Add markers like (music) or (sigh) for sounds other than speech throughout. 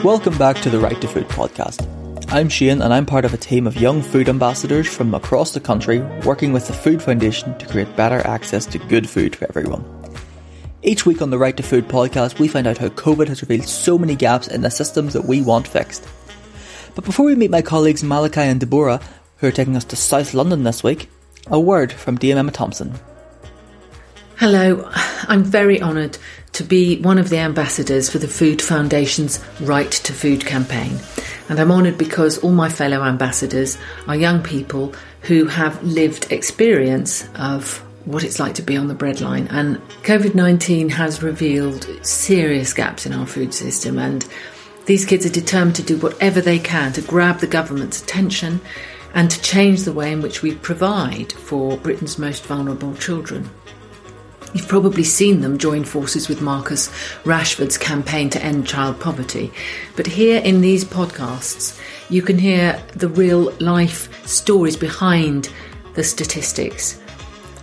Welcome back to the Right to Food podcast. I'm Shane and I'm part of a team of young food ambassadors from across the country working with the Food Foundation to create better access to good food for everyone. Each week on the Right to Food podcast, we find out how COVID has revealed so many gaps in the systems that we want fixed. But before we meet my colleagues Malachi and Deborah, who are taking us to South London this week, a word from Dame Emma Thompson. Hello, I'm very honoured to be one of the ambassadors for the Food Foundation's Right to Food campaign. And I'm honoured because all my fellow ambassadors are young people who have lived experience of what it's like to be on the breadline. And COVID 19 has revealed serious gaps in our food system. And these kids are determined to do whatever they can to grab the government's attention and to change the way in which we provide for Britain's most vulnerable children. You've probably seen them join forces with Marcus Rashford's campaign to end child poverty. But here in these podcasts, you can hear the real life stories behind the statistics.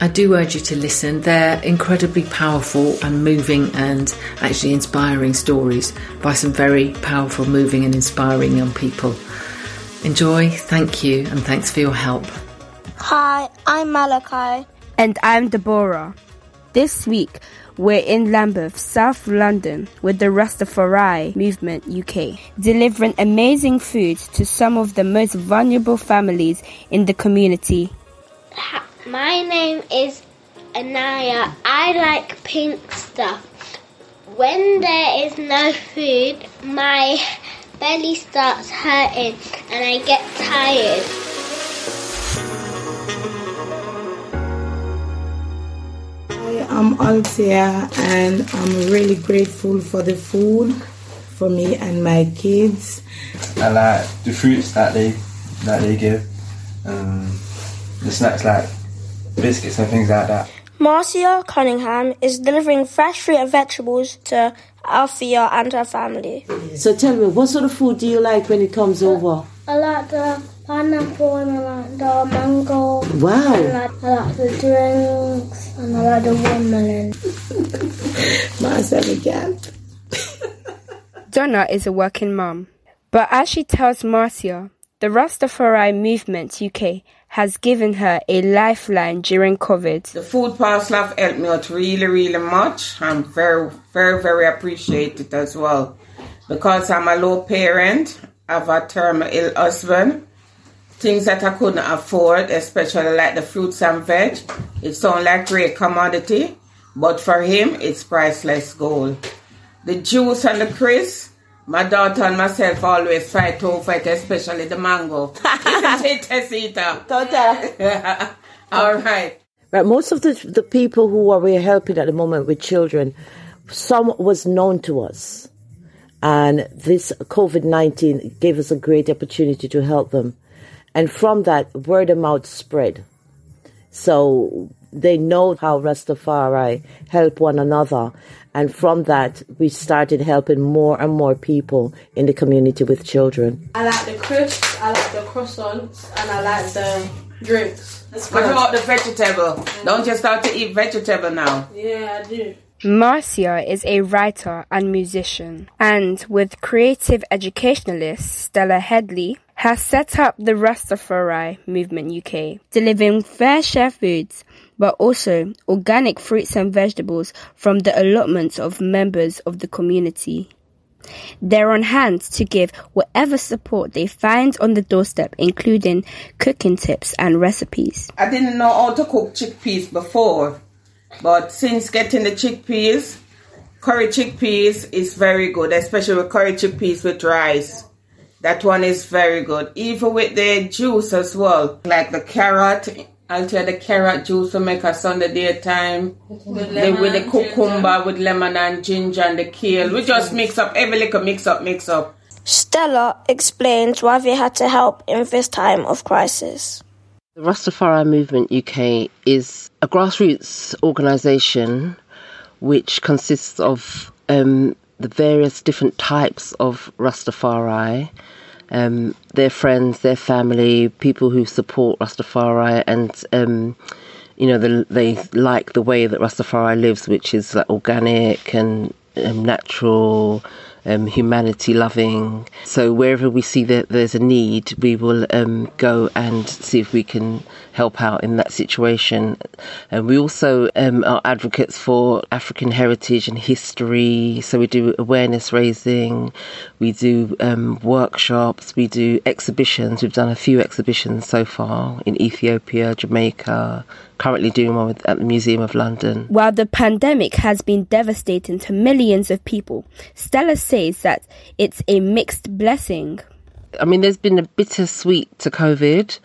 I do urge you to listen. They're incredibly powerful and moving and actually inspiring stories by some very powerful, moving, and inspiring young people. Enjoy, thank you, and thanks for your help. Hi, I'm Malachi. And I'm Deborah. This week, we're in Lambeth, South London, with the Rastafari Movement UK, delivering amazing food to some of the most vulnerable families in the community. My name is Anaya. I like pink stuff. When there is no food, my belly starts hurting and I get tired. I'm Althea and I'm really grateful for the food for me and my kids. I like the fruits that they that they give, um, the snacks like biscuits and things like that. Marcia Cunningham is delivering fresh fruit and vegetables to Althea and her family. So tell me, what sort of food do you like when it comes over? I like the pineapple and I like the mango. Wow. I like, I like the drinks and I like the watermelon. (laughs) Myself again. (laughs) Donna is a working mum. But as she tells Marcia, the Rastafari Movement UK has given her a lifeline during COVID. The food parcel have helped me out really, really much. I'm very, very, very appreciated as well. Because I'm a low parent, I have a terminal ill husband, things that I couldn't afford, especially like the fruits and veg. It sounds like great commodity, but for him, it's priceless gold. The juice and the crisp, my daughter and myself always fight over it, especially the mango. (laughs) Isn't it, Tessita? Daughter. (laughs) All right. Right, most of the, the people who are we're helping at the moment with children, some was known to us. And this COVID 19 gave us a great opportunity to help them. And from that, word of mouth spread. So they know how Rastafari help one another. And from that, we started helping more and more people in the community with children. I like the crisps, I like the croissants, and I like the drinks. What about the vegetable? Don't you start to eat vegetable now? Yeah, I do. Marcia is a writer and musician, and with creative educationalist Stella Headley, has set up the Rastafari Movement UK, delivering FareShare foods, but also organic fruits and vegetables from the allotments of members of the community. They're on hand to give whatever support they find on the doorstep, including cooking tips and recipes. I didn't know how to cook chickpeas before, but since getting the chickpeas, curry chickpeas is very good, especially with curry chickpeas with rice. That one is very good. Even with the juice as well, like the carrot. I'll tell the carrot juice to make a Sunday daytime. With, The, with the cucumber, ginger. with lemon and ginger and the kale. We just mix up every little mix up, mix up. Stella explains why they had to help in this time of crisis. The Rastafari Movement UK is a grassroots organisation which consists of um, the various different types of Rastafari, um, their friends, their family, people who support Rastafari, and um, you know the, they like the way that Rastafari lives, which is like organic and um, natural, um, humanity loving. So wherever we see that there's a need, we will um, go and see if we can help out in that situation. And we also um, are advocates for African heritage and history. So we do awareness raising, we do um, workshops, we do exhibitions. We've done a few exhibitions so far in Ethiopia, Jamaica, currently doing one with, at the Museum of London. While the pandemic has been devastating to millions of people, Stella says that it's a mixed blessing. I mean, there's been a bittersweet to COVID.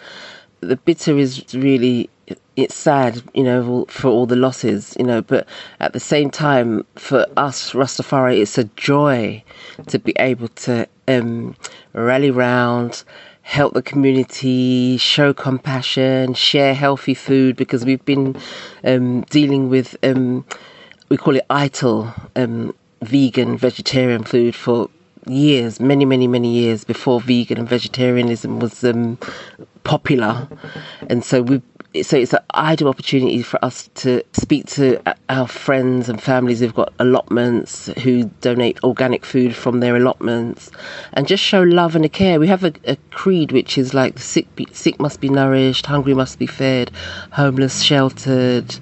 The bitter is really it's sad, you know, for all the losses, you know, but at the same time, for us Rastafari, it's a joy to be able to um, rally round, help the community, show compassion, share healthy food because we've been um, dealing with, um, we call it Ital, um, vegan, vegetarian food for years, many, many, many years before vegan and vegetarianism was um, popular. And so we've so it's an ideal opportunity for us to speak to our friends and families who've got allotments, who donate organic food from their allotments, and just show love and a care. We have a, a creed which is like sick, sick must be nourished, hungry must be fed, homeless sheltered.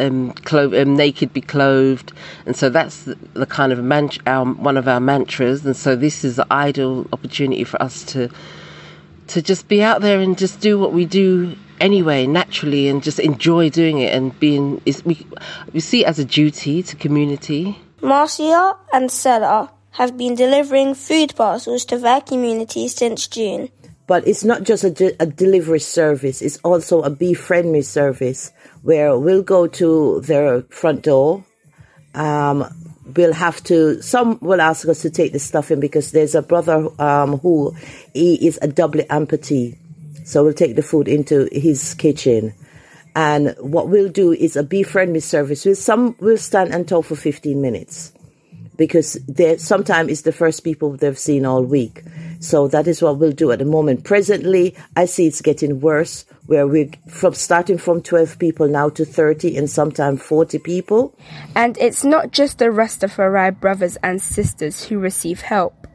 Um, clo- um, naked be clothed, and so that's the, the kind of man- our, one of our mantras. And so this is the ideal opportunity for us to to just be out there and just do what we do anyway, naturally, and just enjoy doing it and being. we we see it as a duty to community. Marcia and Stella have been delivering food parcels to their community since June. But it's not just a, de- a delivery service; it's also a be friendly service where we'll go to their front door. Um, we'll have to some will ask us to take the stuff in because there's a brother um, who he is a double amputee so we'll take the food into his kitchen. And what we'll do is a be friendly service. We'll some will stand and talk for 15 minutes because sometimes it's the first people they've seen all week. So that is what we'll do at the moment. Presently, I see it's getting worse where we're from starting from 12 people now to 30 and sometimes 40 people. And it's not just the Rastafari brothers and sisters who receive help.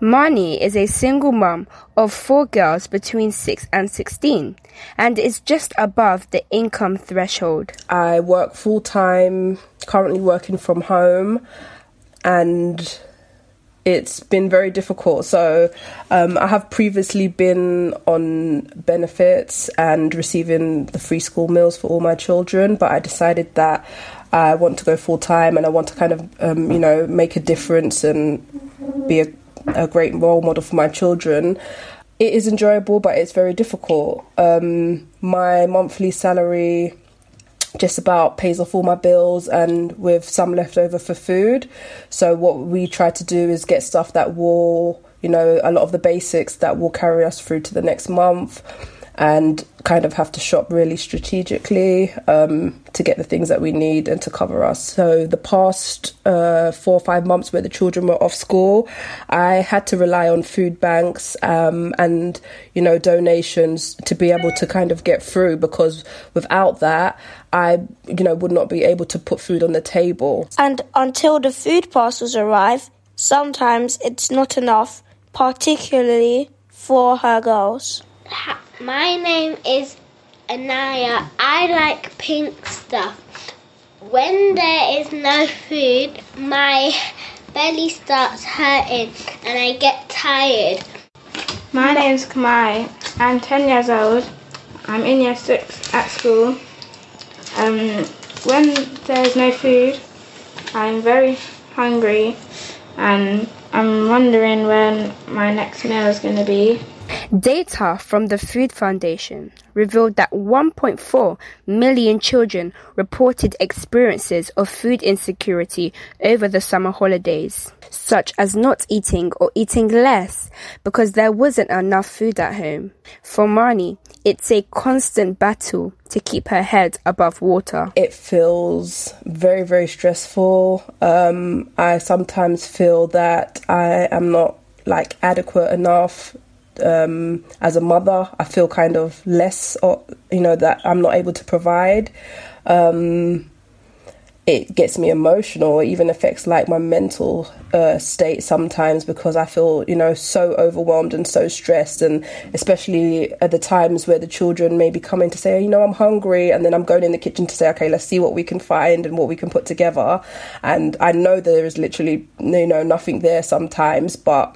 Marnie is a single mum of four girls between 6 and 16 and is just above the income threshold. I work full time, currently working from home, and it's been very difficult. So, um, I have previously been on benefits and receiving the free school meals for all my children, but I decided that I want to go full time and I want to kind of, um, you know, make a difference and be a a great role model for my children. It is enjoyable, but it's very difficult. Um, my monthly salary just about pays off all my bills and with some left over for food. So what we try to do is get stuff that will, you know, a lot of the basics that will carry us through to the next month and kind of have to shop really strategically um, to get the things that we need and to cover us. So the past uh, four or five months where the children were off school, I had to rely on food banks um, and you know donations to be able to kind of get through because without that, I you know would not be able to put food on the table. And until the food parcels arrive, sometimes it's not enough, particularly for her girls. My name is Anaya. I like pink stuff. When there is no food, my belly starts hurting and I get tired. My name's Kamai. I'm 10 years old. I'm in year 6 at school. Um, when there's no food, I'm very hungry and I'm wondering when my next meal is going to be. Data from the Food Foundation revealed that 1.4 million children reported experiences of food insecurity over the summer holidays, such as not eating or eating less because there wasn't enough food at home. For Marnie, it's a constant battle to keep her head above water. It feels very, very stressful. Um, I sometimes feel that I am not like adequate enough um, as a mother, I feel kind of less, you know, that I'm not able to provide. Um, it gets me emotional. It even affects like my mental uh, state sometimes because I feel, you know, so overwhelmed and so stressed. And especially at the times where the children may be coming to say, you know, I'm hungry. And then I'm going in the kitchen to say, okay, let's see what we can find and what we can put together. And I know there is literally, you know, nothing there sometimes, but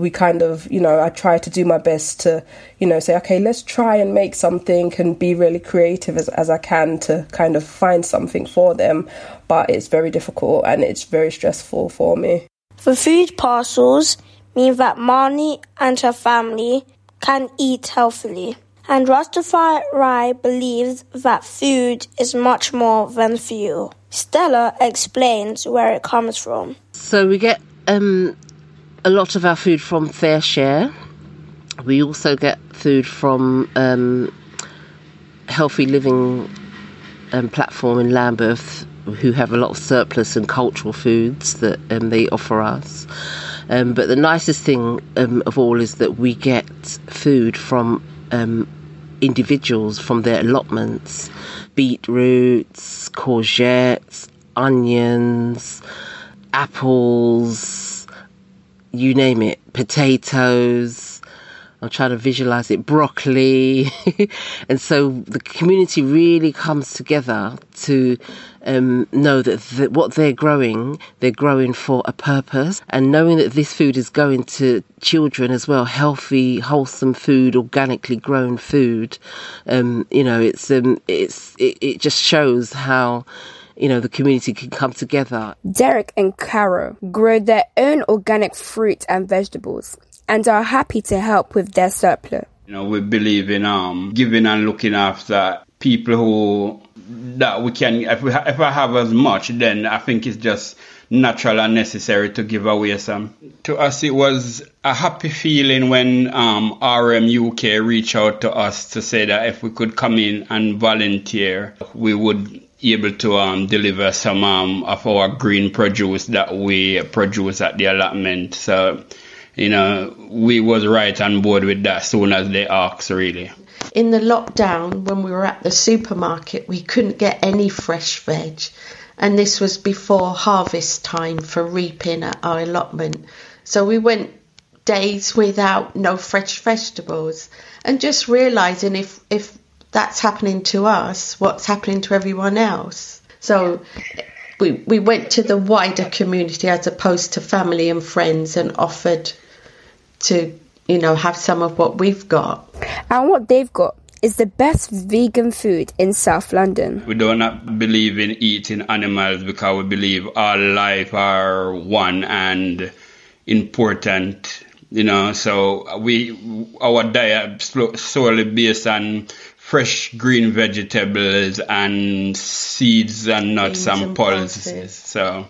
we kind of, you know, I try to do my best to, you know, say, okay, let's try and make something and be really creative as, as I can to kind of find something for them. But it's very difficult and it's very stressful for me. The food parcels mean that Marnie and her family can eat healthily. And Rastafari believes that food is much more than fuel. Stella explains where it comes from. So we get um, a lot of our food from FareShare. We also get food from um, Healthy Living um, platform in Lambeth, who have a lot of surplus and cultural foods that um, they offer us. Um, but the nicest thing um, of all is that we get food from um, individuals from their allotments beetroots, courgettes, onions, apples you name it, potatoes. I'm trying to visualize it, broccoli. (laughs) and so the community really comes together to um, know that th- what they're growing, they're growing for a purpose. And knowing that this food is going to children as well, healthy, wholesome food, organically grown food, um, you know, it's, um, it's, it, it just shows how you know, the community can come together. Derek and Caro grow their own organic fruit and vegetables and are happy to help with their surplus. You know, we believe in um, giving and looking after people who that we can. If we ha- if I have as much, then I think it's just natural and necessary to give away some. To us, it was a happy feeling when um, RM UK reached out to us to say that if we could come in and volunteer, we would able to um, deliver some um, of our green produce that we produce at the allotment. So, you know, we was right on board with that soon as they asked, really. In the lockdown, when we were at the supermarket, we couldn't get any fresh veg. And this was before harvest time for reaping at our allotment. So we went days without no fresh vegetables and just realizing if, if that's happening to us, what's happening to everyone else. So we we went to the wider community as opposed to family and friends and offered to you know have some of what we've got. And what they've got is the best vegan food in South London. We do not believe in eating animals because we believe all life are one and important. You know, so we our diet solely based on fresh green vegetables and seeds and nuts and, and pulses. So,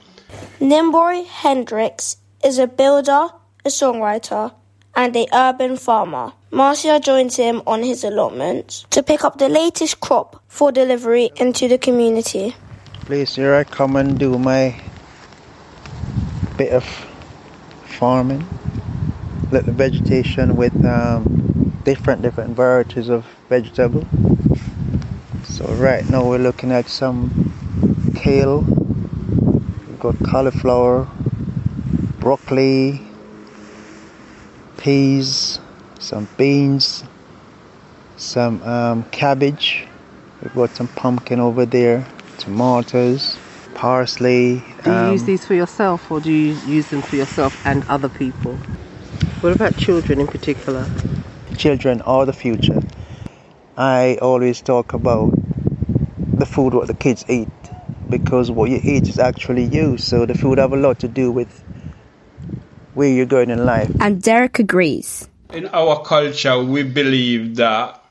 Nimboy Hendricks is a builder, a songwriter, and a urban farmer. Marcia joins him on his allotment to pick up the latest crop for delivery into the community. Please, here I come and do my bit of farming, little vegetation with um, different different varieties of vegetable. So right now we're looking at some kale, we've got cauliflower, broccoli, peas, some beans, some um, cabbage. We've got some pumpkin over there, tomatoes, parsley. Do you um, use these for yourself or do you use them for yourself and other people? What about children in particular? Children are the future. I always talk about the food what the kids eat because what you eat is actually you. So the food have a lot to do with where you're going in life. And Derek agrees. In our culture, we believe that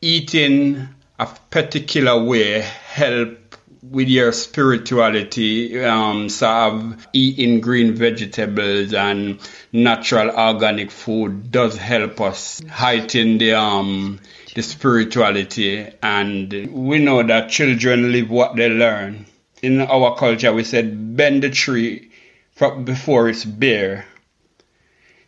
eating a particular way help with your spirituality, um, so eating green vegetables and natural organic food does help us heighten the um the spirituality and we know that children live what they learn. In our culture we said bend the tree before it's bare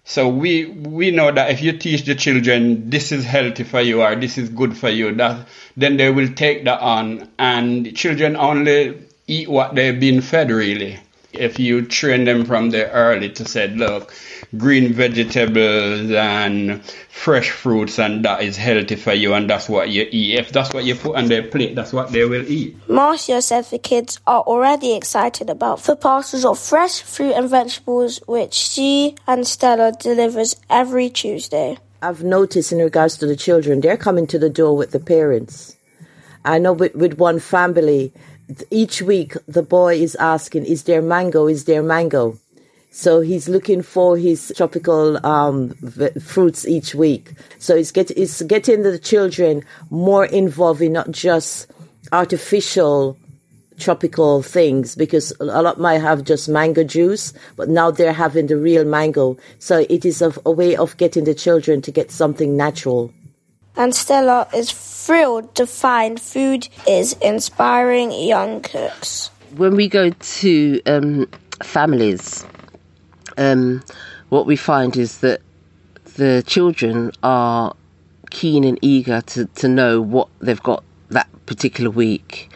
so we we know that if you teach the children this is healthy for you or this is good for you, that then they will take that on. And children only eat what they've been fed really. If you train them from the early to say, look, green vegetables and fresh fruits and that is healthy for you and that's what you eat. If that's what you put on their plate, that's what they will eat. Marcia said the kids are already excited about the parcels of fresh fruit and vegetables which she and Stella delivers every Tuesday. I've noticed in regards to the children, they're coming to the door with the parents. I know with, with one family, each week the boy is asking, Is there mango? Is there mango? So he's looking for his tropical um, v- fruits each week. So it's, get, it's getting the children more involved in not just artificial tropical things because a lot might have just mango juice, but now they're having the real mango. So it is a, a way of getting the children to get something natural. And Stella is thrilled to find food is inspiring young cooks. When we go to um, families, um, what we find is that the children are keen and eager to, to know what they've got that particular week.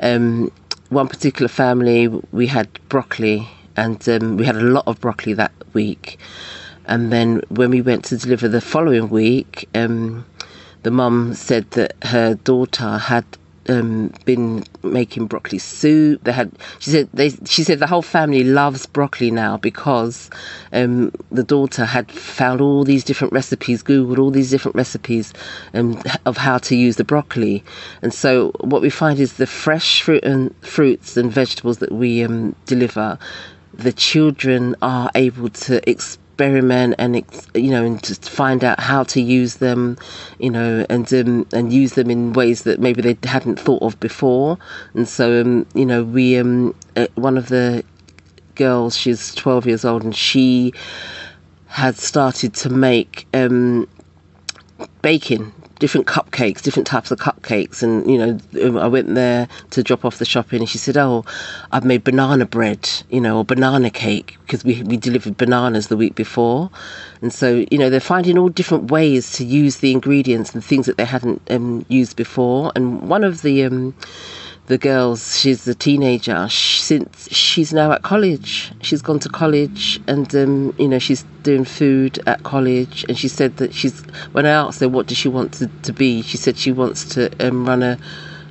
Um, one particular family, we had broccoli, and um, we had a lot of broccoli that week. And then when we went to deliver the following week, um, the mum said that her daughter had um, been making broccoli soup. They had. She said they. She said the whole family loves broccoli now because um, the daughter had found all these different recipes, googled all these different recipes um, of how to use the broccoli. And so what we find is the fresh fruit and fruits and vegetables that we um, deliver. The children are able to experiment and you know and just find out how to use them you know and um, and use them in ways that maybe they hadn't thought of before. And so um, you know we um, uh, one of the girls she's 12 years old and she had started to make um, baking different cupcakes, different types of cupcakes. And, you know, I went there to drop off the shopping and she said, Oh, I've made banana bread, you know, or banana cake because we, we delivered bananas the week before. And so, you know, they're finding all different ways to use the ingredients and things that they hadn't um, used before. And one of the, um, the girls, she's a teenager. She, since she's now at college, she's gone to college, and um, you know she's doing food at college. And she said that she's. When I asked her what does she want to, to be, she said she wants to um, run a,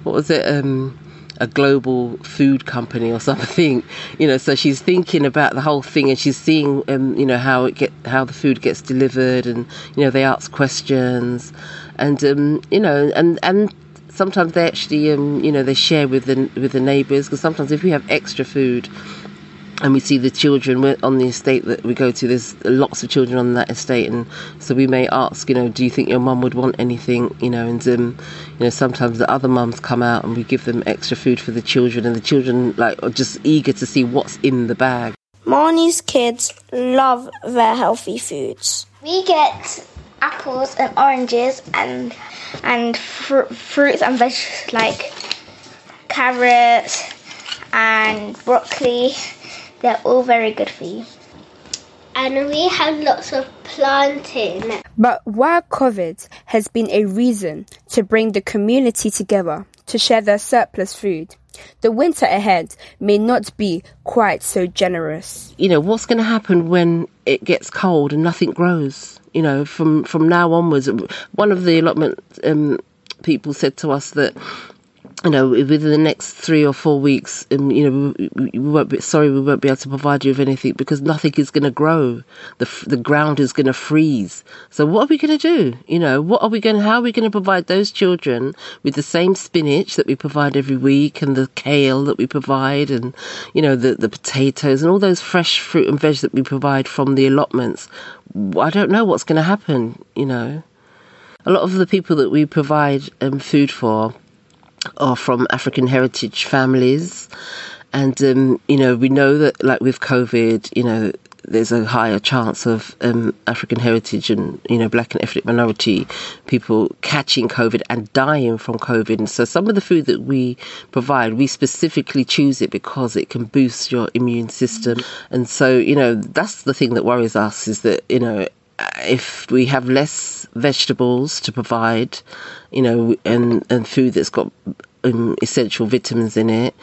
what was it, um, a global food company or (laughs) something. You know, so she's thinking about the whole thing, and she's seeing, um, you know, how it get how the food gets delivered, and you know they ask questions, and um, you know, and and sometimes they actually, um, you know, they share with the with the neighbours because sometimes if we have extra food and we see the children on the estate that we go to, there's lots of children on that estate, and so we may ask, you know, do you think your mum would want anything, you know, and um, you know, sometimes the other mums come out and we give them extra food for the children, and the children like are just eager to see what's in the bag. Marnie's kids love their healthy foods. We get apples and oranges and and fr- fruits and vegetables like carrots and broccoli. They're all very good for you. And we have lots of planting. But while COVID has been a reason to bring the community together to share their surplus food, the winter ahead may not be quite so generous. You know, what's going to happen when it gets cold and nothing grows? You know, from, from now onwards, one of the allotment um, people said to us that you know, within the next three or four weeks, um, you know, we, we, won't be sorry, we won't be able to provide you with anything because nothing is going to grow. The the ground is going to freeze. So what are we going to do? You know, what are we going? How are we going to provide those children with the same spinach that we provide every week, and the kale that we provide, and you know, the the potatoes and all those fresh fruit and veg that we provide from the allotments? I don't know what's going to happen. You know, a lot of the people that we provide um, food for are from African heritage families. And, um, you know, we know that, like with COVID, you know, there's a higher chance of um, African heritage and, you know, black and ethnic minority people catching COVID and dying from COVID. And so some of the food that we provide, we specifically choose it because it can boost your immune system. And so, you know, that's the thing that worries us is that, you know, if we have less vegetables to provide, you know, and, and food that's got um, essential vitamins in it,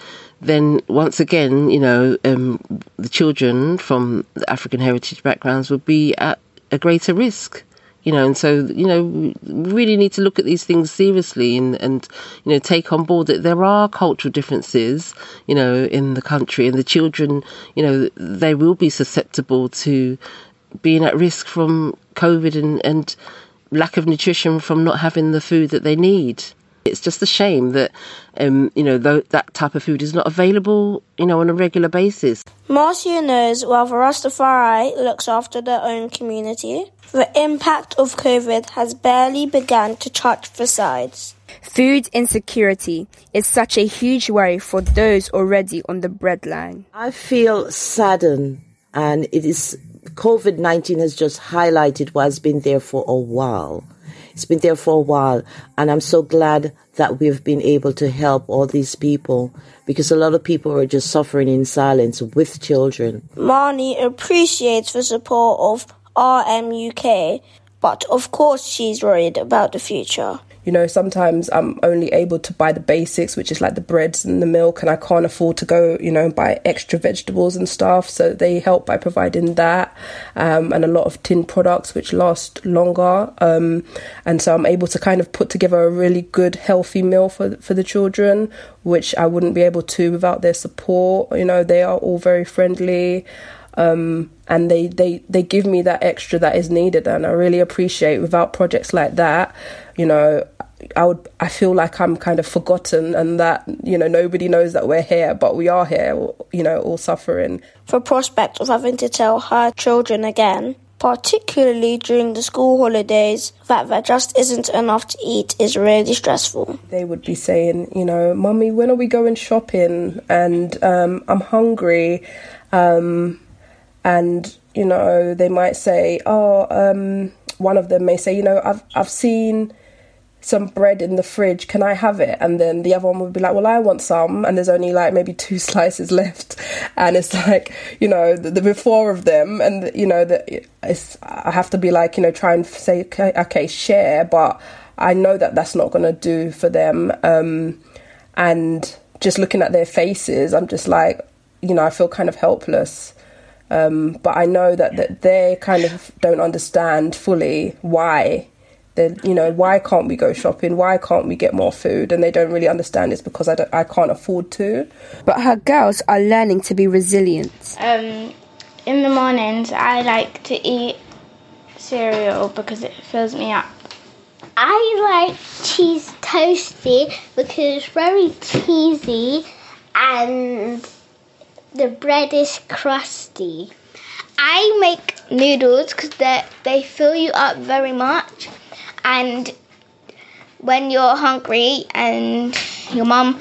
then once again, you know, um, the children from African heritage backgrounds would be at a greater risk. You know, and so you know, we really need to look at these things seriously and, and you know take on board that there are cultural differences, you know, in the country, and the children, you know, they will be susceptible to being at risk from COVID and, and lack of nutrition from not having the food that they need. It's just a shame that, um, you know, th- that type of food is not available, you know, on a regular basis. Marcia knows while the Rastafari looks after their own community, the impact of COVID has barely begun to touch the sides. Food insecurity is such a huge worry for those already on the breadline. I feel saddened, and it is COVID 19 has just highlighted what's been there for a while. It's been there for a while, and I'm so glad that we've been able to help all these people because a lot of people are just suffering in silence with children. Marnie appreciates the support of RMUK, but of course she's worried about the future. You know, sometimes I'm only able to buy the basics, which is like the breads and the milk, and I can't afford to go, you know, buy extra vegetables and stuff. So they help by providing that um, and a lot of tin products, which last longer. Um, and so I'm able to kind of put together a really good, healthy meal for for the children, which I wouldn't be able to without their support. You know, they are all very friendly. Um, and they, they, they give me that extra that is needed and I really appreciate without projects like that you know I would I feel like I'm kind of forgotten and that you know nobody knows that we're here but we are here you know all suffering. The prospect of having to tell her children again particularly during the school holidays that there just isn't enough to eat is really stressful. They would be saying you know mummy when are we going shopping? And um, I'm hungry. Um, and you know they might say oh um, one of them may say you know I've I've seen some bread in the fridge can I have it? And then the other one would be like well I want some and there's only like maybe two (laughs) slices left. And it's like you know the, the four of them and you know that I have to be like you know try and say okay, okay share but I know that that's not going to do for them. Um, and just looking at their faces I'm just like you know I feel kind of helpless. Um, but I know that, that they kind of don't understand fully why they you know why can't we go shopping? Why can't we get more food? And they don't really understand it's because I, I can't afford to. But her girls are learning to be resilient. Um, in the mornings I like to eat cereal because it fills me up. I like cheese toasty because it's very cheesy and the bread is crusty. I make noodles because they they fill you up very much, and when you're hungry and your mum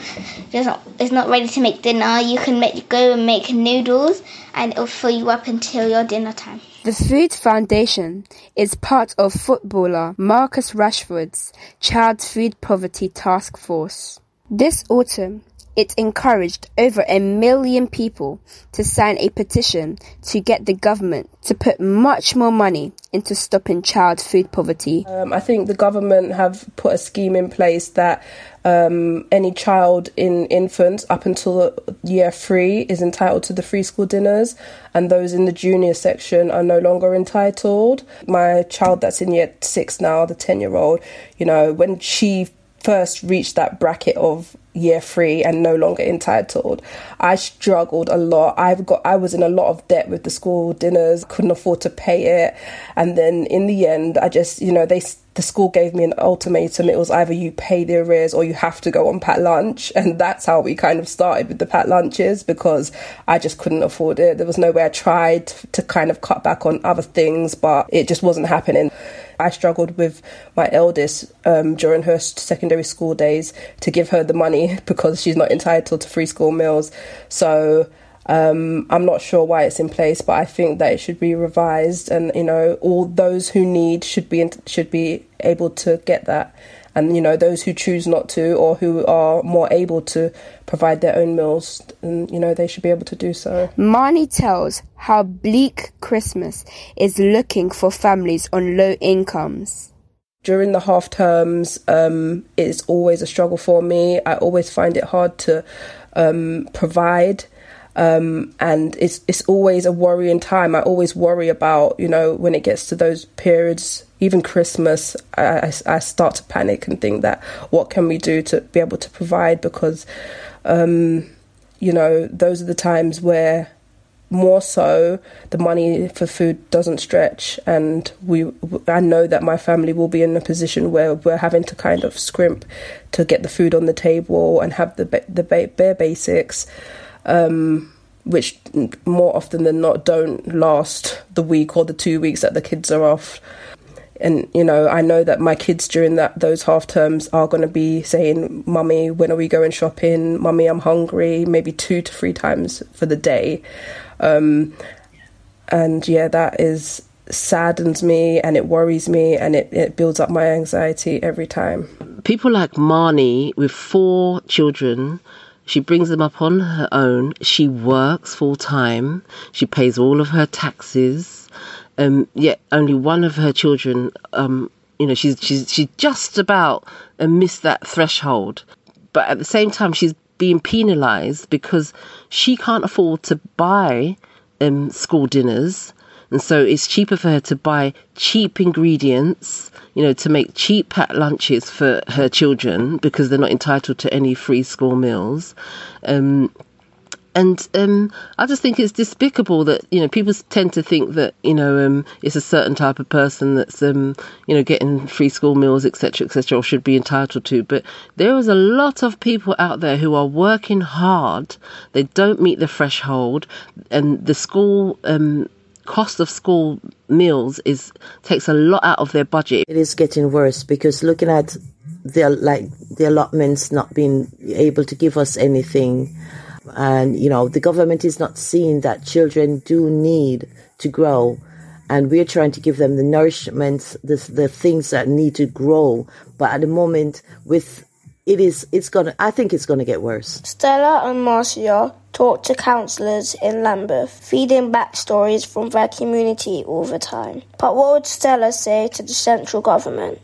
not, is not ready to make dinner, you can make go and make noodles, and it'll fill you up until your dinner time. The Food Foundation is part of footballer Marcus Rashford's Child Food Poverty Task Force. This autumn, it encouraged over a million people to sign a petition to get the government to put much more money into stopping child food poverty. Um, I think the government have put a scheme in place that um, any child in infants up until year three is entitled to the free school dinners, and those in the junior section are no longer entitled. My child that's in year six now, the 10 year old, you know, when she first reached that bracket of year three and no longer entitled. I struggled a lot. I've got i was in a lot of debt with the school dinners couldn't afford to pay it. And then in the end i just you know they the school gave me an ultimatum. It was either you pay the arrears or you have to go on pat lunch. And that's how we kind of started with the pat lunches because i just couldn't afford it. There was no way i tried to kind of cut back on other things but it just wasn't happening I struggled with my eldest um, during her secondary school days to give her the money (laughs) because she's not entitled to free school meals. So um, I'm not sure why it's in place, but I think that it should be revised, and you know, all those who need should be should be able to get that, and you know, those who choose not to or who are more able to provide their own meals, and you know, they should be able to do so. Marnie tells how bleak Christmas is looking for families on low incomes during the half terms um, it's always a struggle for me i always find it hard to um, provide. Um, and it's it's always a worrying time. I always worry about you know when it gets to those periods, even Christmas. I, I, start to panic and think that what can we do to be able to provide because um, you know those are the times where more so the money for food doesn't stretch and we I know that my family will be in a position where we're having to kind of scrimp to get the food on the table and have the the bare basics um, which more often than not don't last the week or the two weeks that the kids are off and you know i know that my kids during that those half terms are going to be saying mummy when are we going shopping? Mummy i'm hungry maybe two to three times for the day. Um, and yeah that is saddens me and it worries me and it, it builds up my anxiety every time. People like marnie with four children she brings them up on her own. She works full time. She pays all of her taxes um, yet only one of her children, um, you know, she's she's she just about uh, missed that threshold, but at the same time she's being penalised because she can't afford to buy um, school dinners, and so it's cheaper for her to buy cheap ingredients, you know, to make cheap packed lunches for her children because they're not entitled to any free school meals. Um, and um, I just think it's despicable that you know people tend to think that you know um, it's a certain type of person that's um, you know getting free school meals etc etc or should be entitled to. But there is a lot of people out there who are working hard. They don't meet the threshold, and the school um, cost of school meals is takes a lot out of their budget. It is getting worse because looking at the like the allotments not being able to give us anything and, you know, the government is not seeing that children do need to grow. And we're trying to give them the nourishment, the, the things that need to grow. But at the moment, with it is, it's gonna, I think it's gonna get worse. Stella and Marcia talk to councillors in Lambeth, feeding back stories from their community all the time. But what would Stella say to the central government?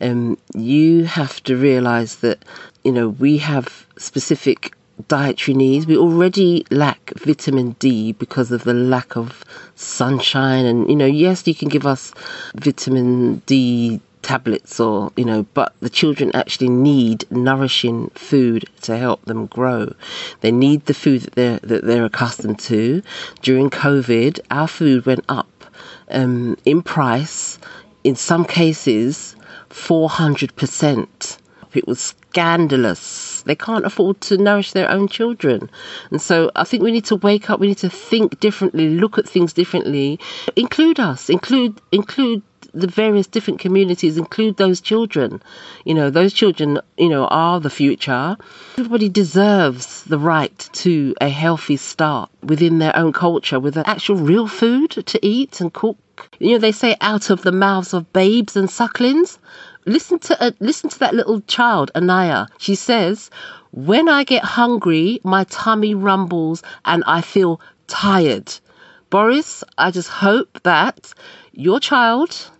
Um, you have to realise that, you know, we have specific dietary needs. We already lack vitamin D because of the lack of sunshine. And, you know, yes, you can give us vitamin D tablets or, you know, but the children actually need nourishing food to help them grow. They need the food that they're, that they're accustomed to. During COVID, our food went up um, in price, in some cases, 400%. It was scandalous. They can't afford to nourish their own children. And so I think we need to wake up, we need to think differently, look at things differently, include us, include include the various different communities include those children. You know, those children, you know, are the future. Everybody deserves the right to a healthy start within their own culture with actual real food to eat and cook. You know, they say out of the mouths of babes and sucklings. Listen to uh, listen to that little child, Anaya. She says, "When I get hungry, my tummy rumbles and I feel tired." Boris, I just hope that your child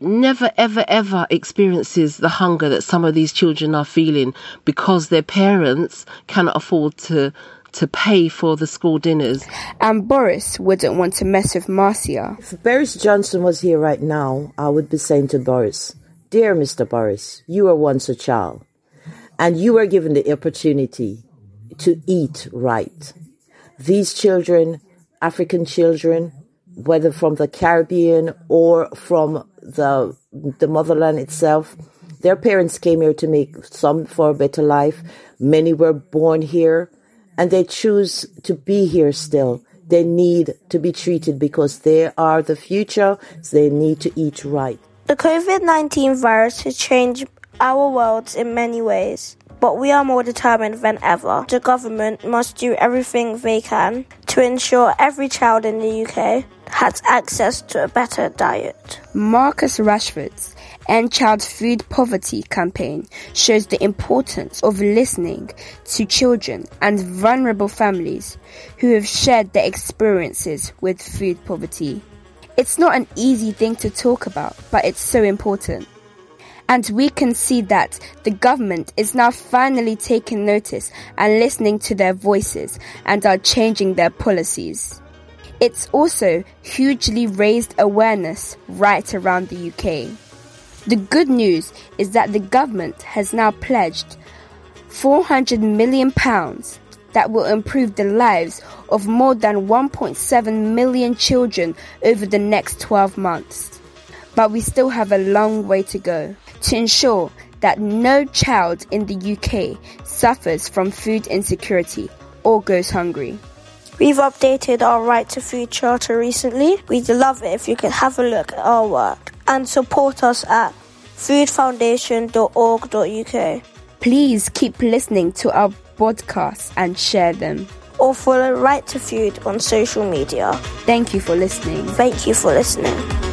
never ever ever experiences the hunger that some of these children are feeling because their parents cannot afford to to pay for the school dinners. And Boris wouldn't want to mess with Marcia. If Boris Johnson was here right now, I would be saying to Boris, Dear Mr. Boris, you were once a child and you were given the opportunity to eat right. These children, African children, whether from the Caribbean or from the the motherland itself, their parents came here to make some for a better life. Many were born here and they choose to be here still. They need to be treated because they are the future, so they need to eat right. The COVID 19 virus has changed our worlds in many ways, but we are more determined than ever. The government must do everything they can to ensure every child in the UK has access to a better diet. Marcus Rashford's End Child Food Poverty campaign shows the importance of listening to children and vulnerable families who have shared their experiences with food poverty. It's not an easy thing to talk about, but it's so important. And we can see that the government is now finally taking notice and listening to their voices and are changing their policies. It's also hugely raised awareness right around the UK. The good news is that the government has now pledged 400 million pounds that will improve the lives of more than 1.7 million children over the next 12 months. But we still have a long way to go to ensure that no child in the UK suffers from food insecurity or goes hungry. We've updated our Right to Food Charter recently. We'd love it if you could have a look at our work and support us at foodfoundation.org.uk. Please keep listening to our podcasts and share them. Or follow Right to Food on social media. Thank you for listening. Thank you for listening.